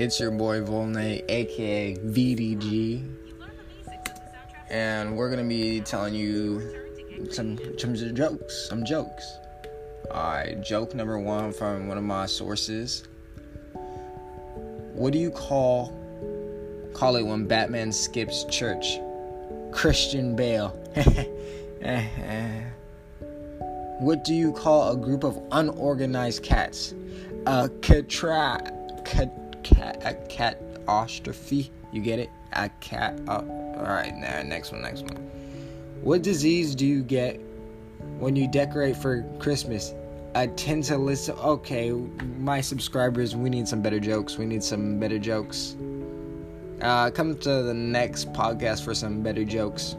It's your boy Volney, aka VDG, and we're gonna be telling you some some jokes, some jokes. Alright, joke number one from one of my sources. What do you call call it when Batman skips church? Christian Bale. what do you call a group of unorganized cats? A catra cat cat a catastrophe. You get it? A cat. Uh, all right, now next one, next one. What disease do you get when you decorate for Christmas? A tinnitus. Okay, my subscribers, we need some better jokes. We need some better jokes. Uh, come to the next podcast for some better jokes.